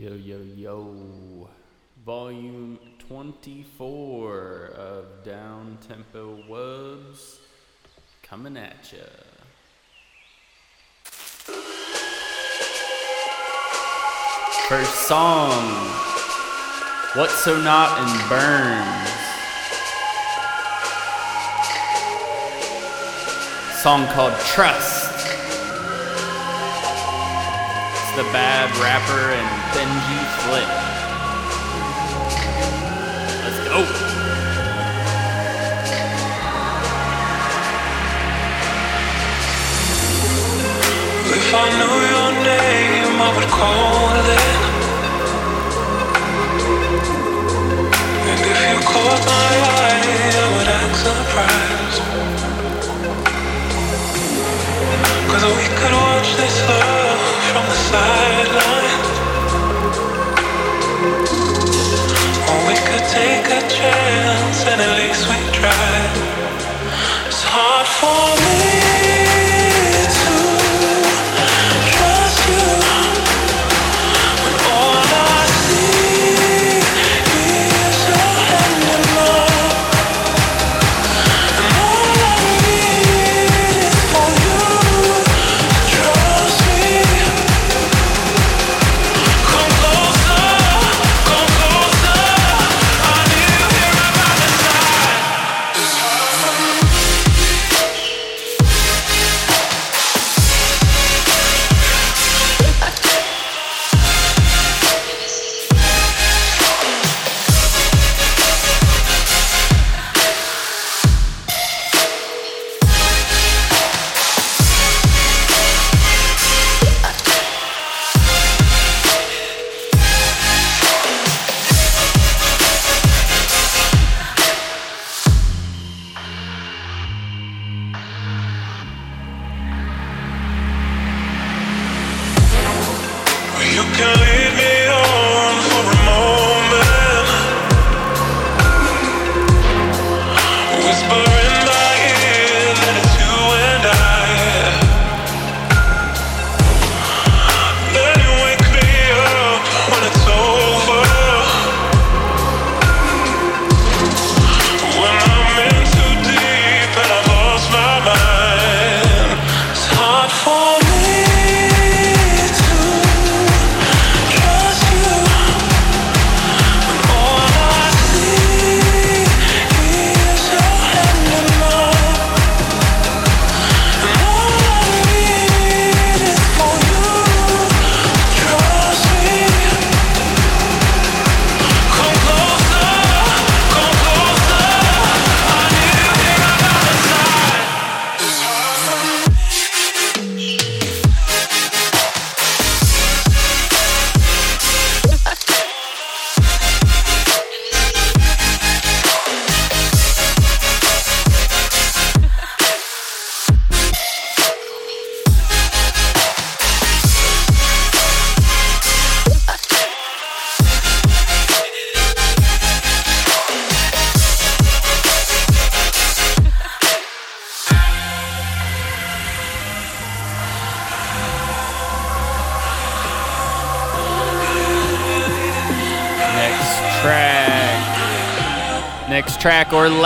Yo, yo, yo. Volume 24 of Down Tempo Wubs coming at ya. First song What So Not and Burns. Song called Trust. It's the bad rapper and Benji Flip. Let's go. If I knew your name, I would call it. And if you caught my eye, I would act surprised. Cause we could watch this love from the sidelines. Take a chance and at least we tried. It's hard for me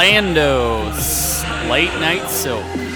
Orlando. Late Night Silk.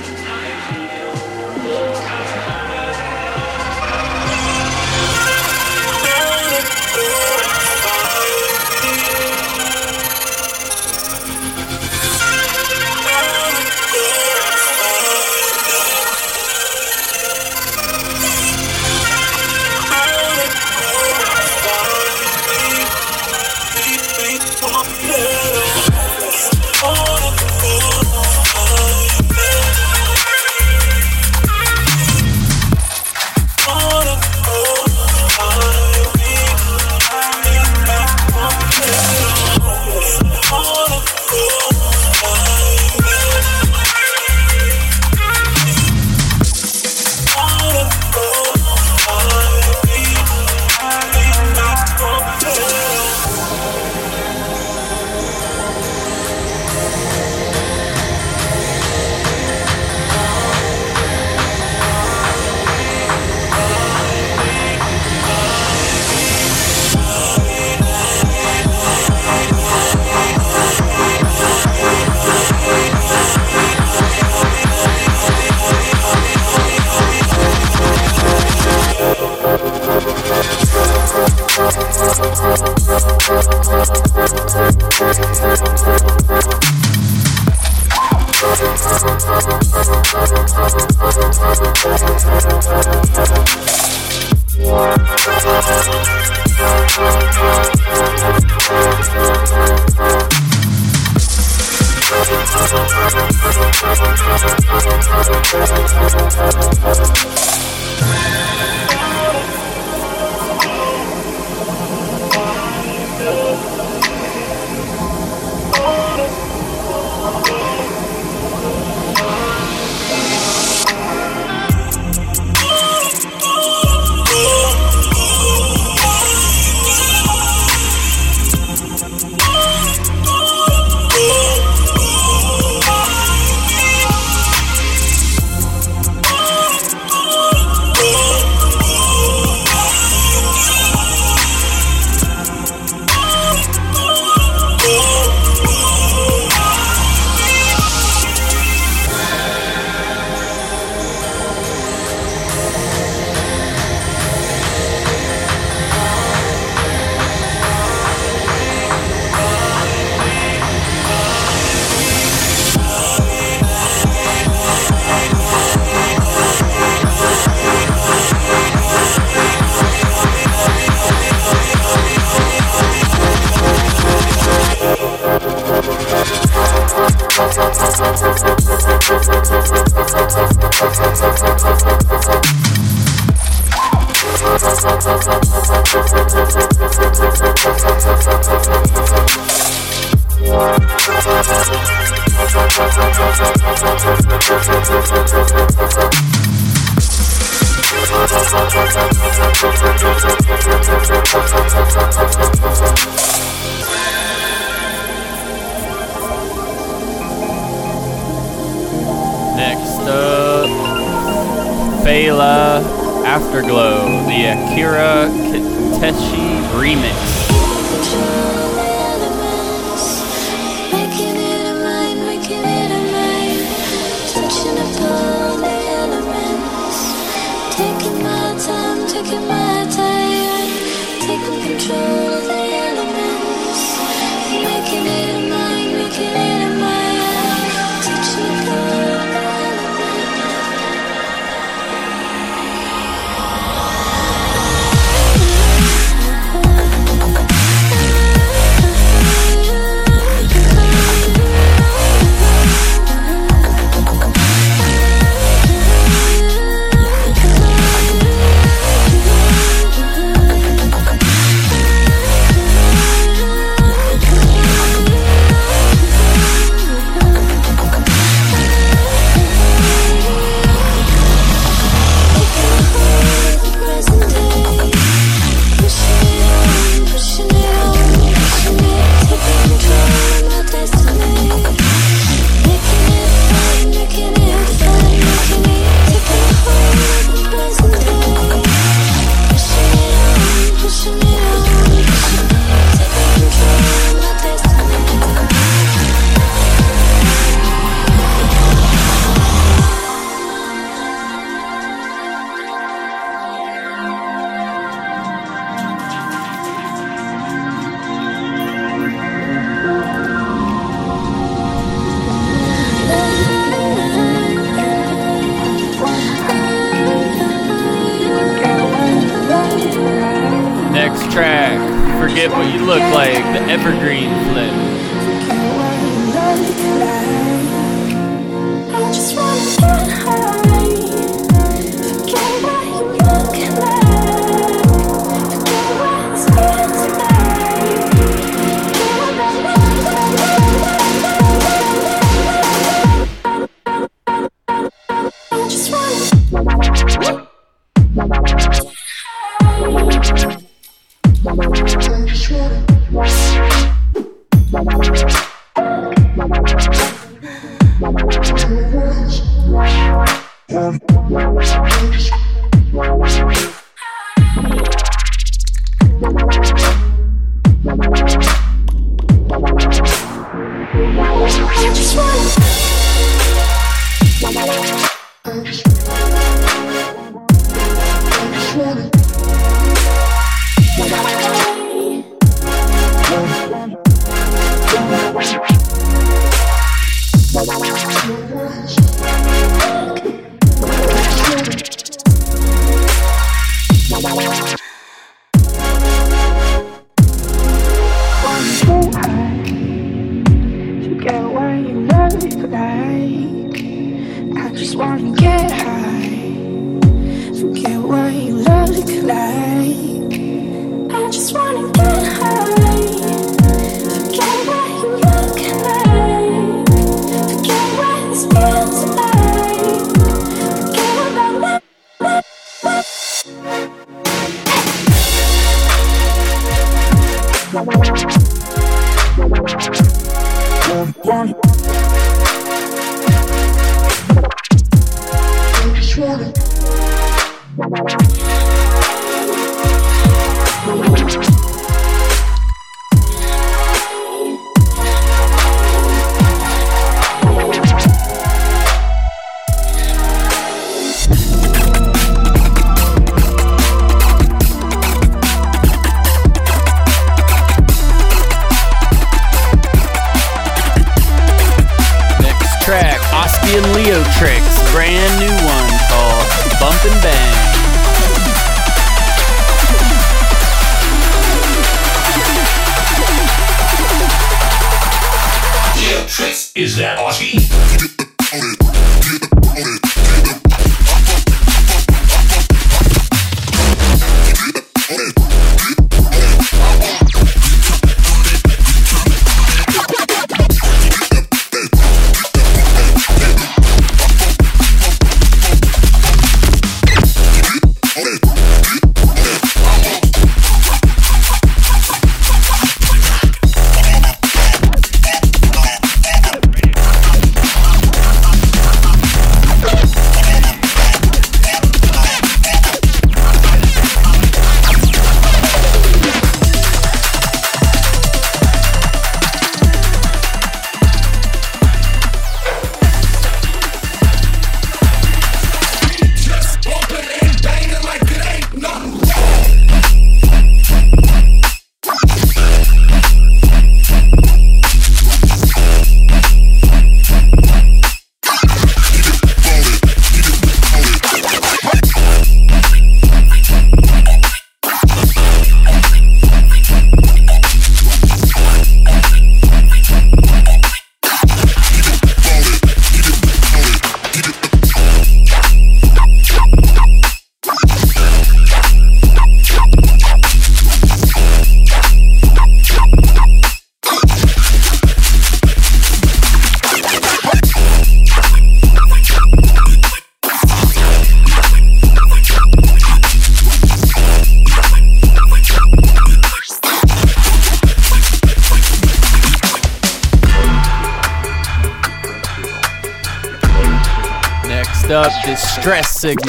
Tricks. Is that Aussie?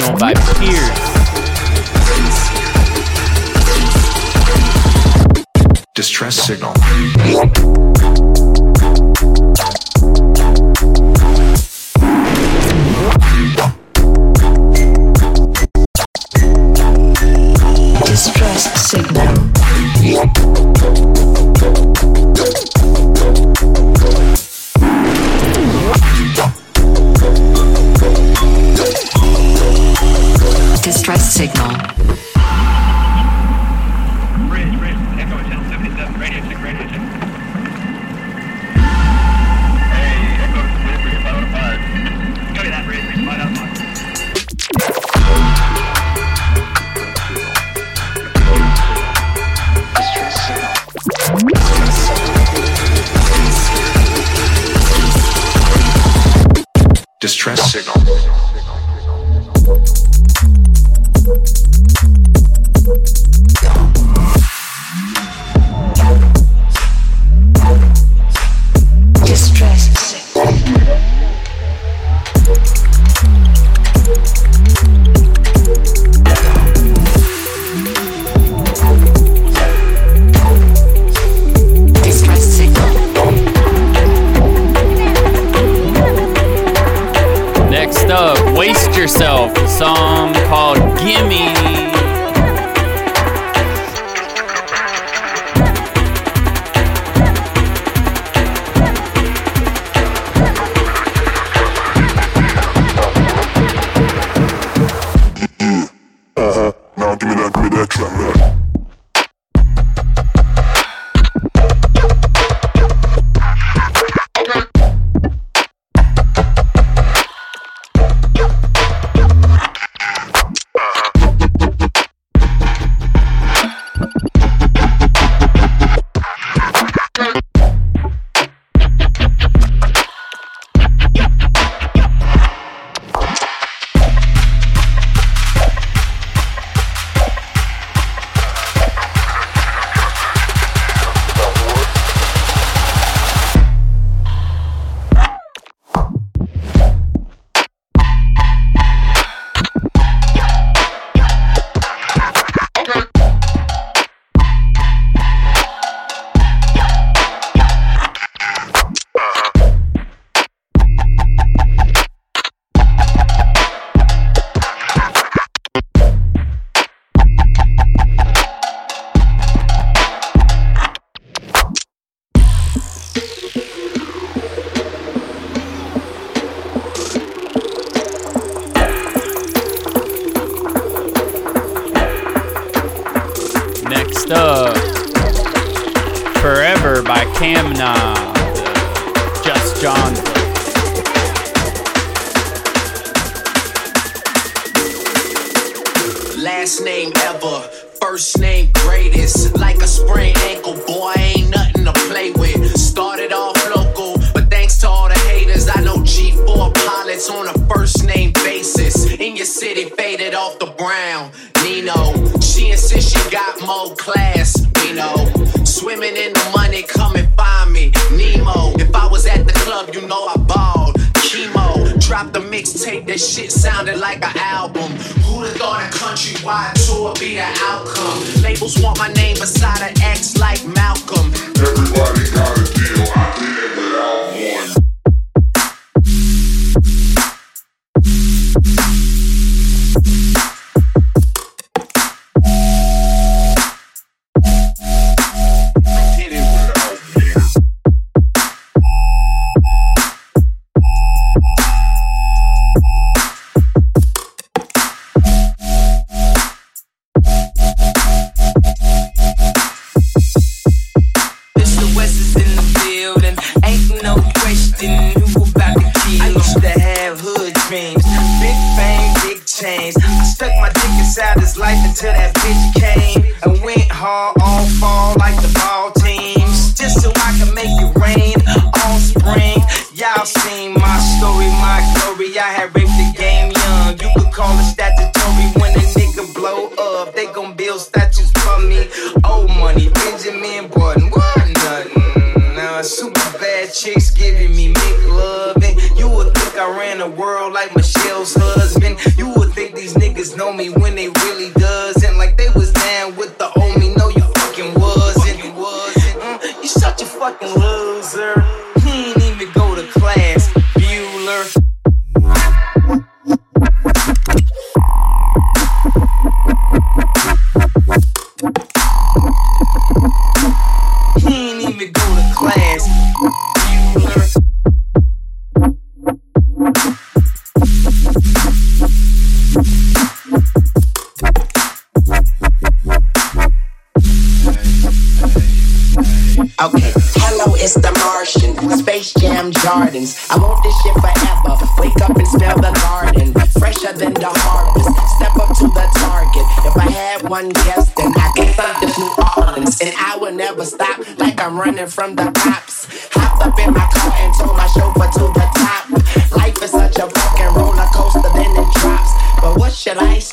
Distress Signal by Distress signal.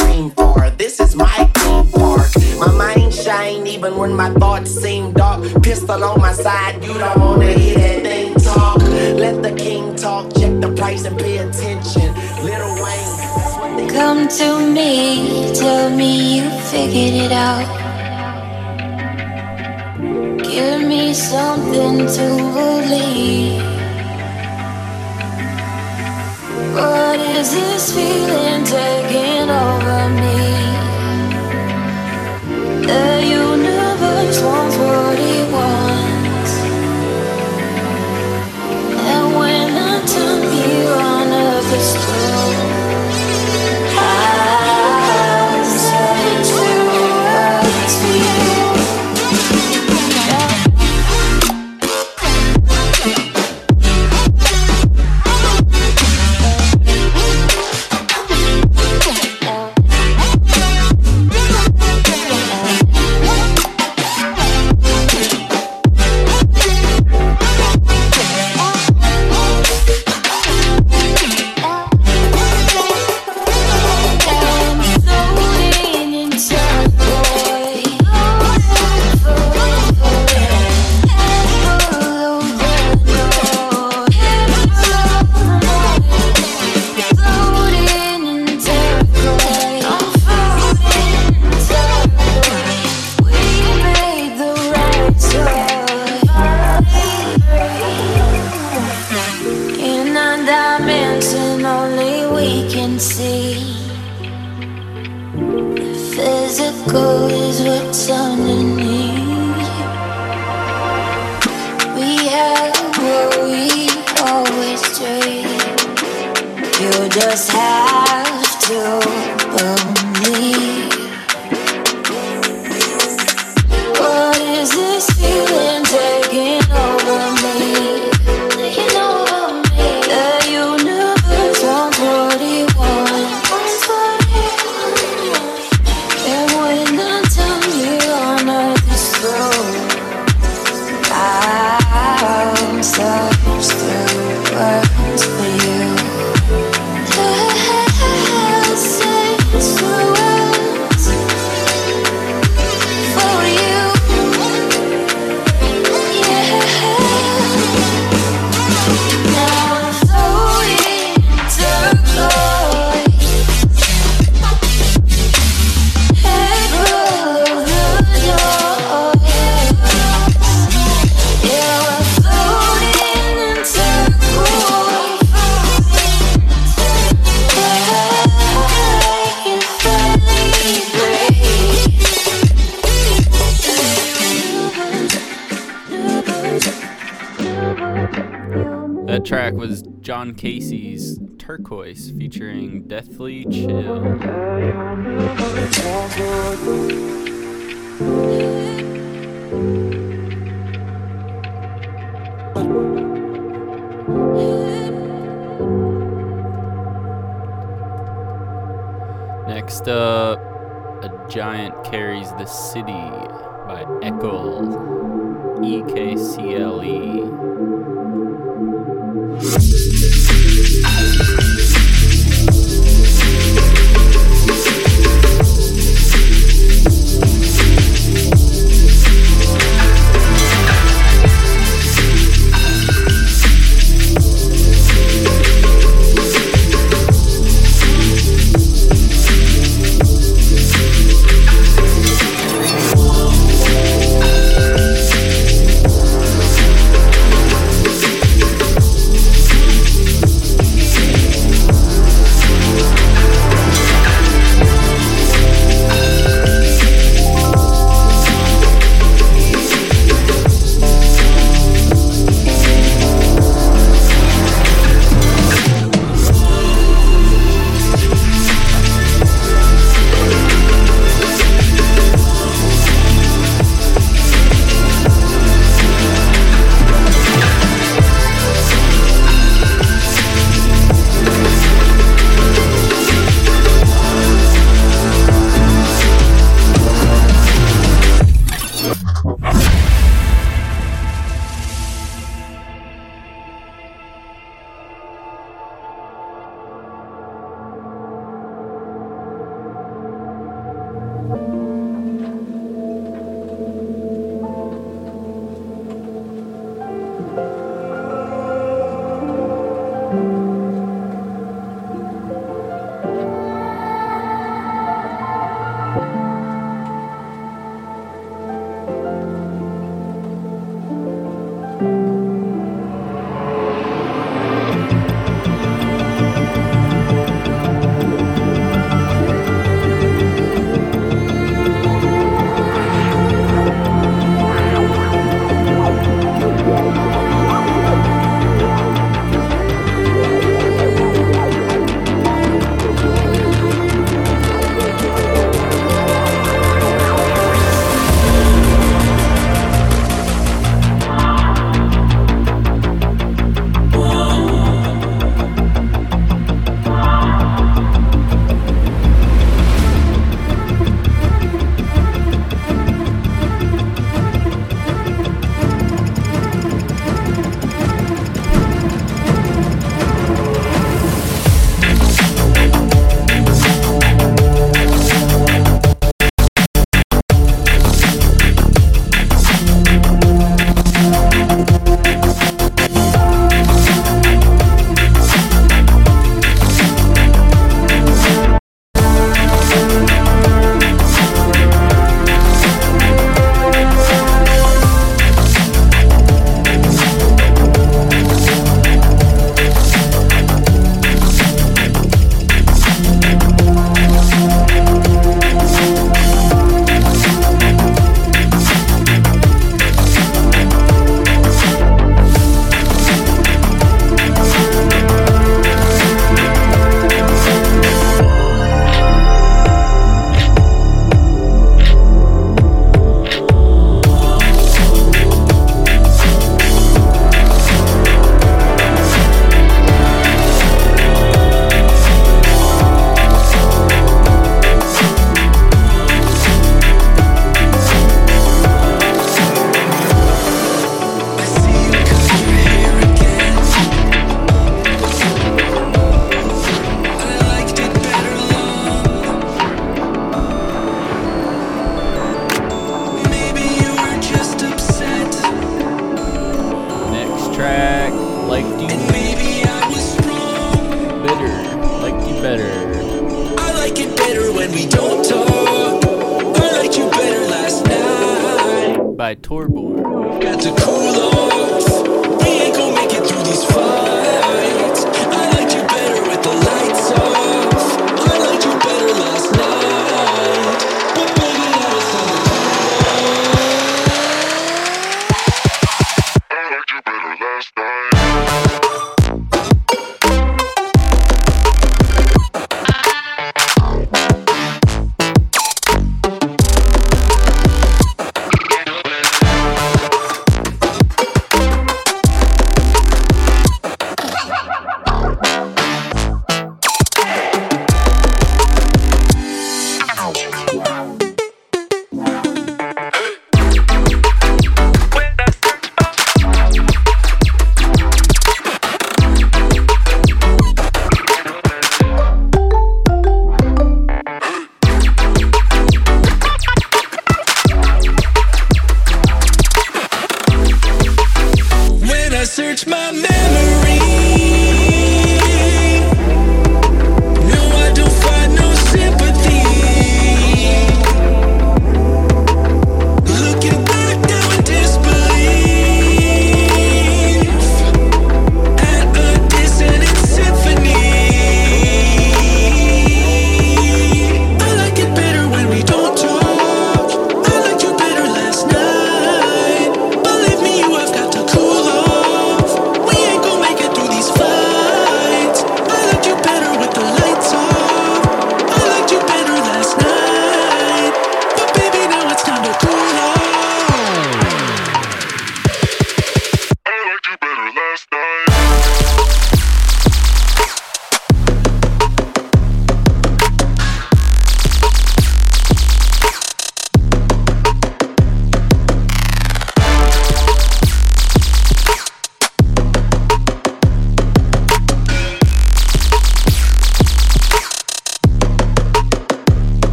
dream for. This is my theme park. My mind shine even when my thoughts seem dark. Pistol on my side, you don't wanna hear that thing talk. Let the king talk, check the price and pay attention. Lil Wayne. Come to me, tell me you figured it out. Give me something to believe. What is this feeling taking over me? The universe wants what wants, and when I turn you on,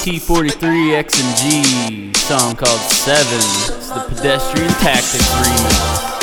T43X and G song called Seven. It's the Pedestrian Tactics remix.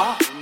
All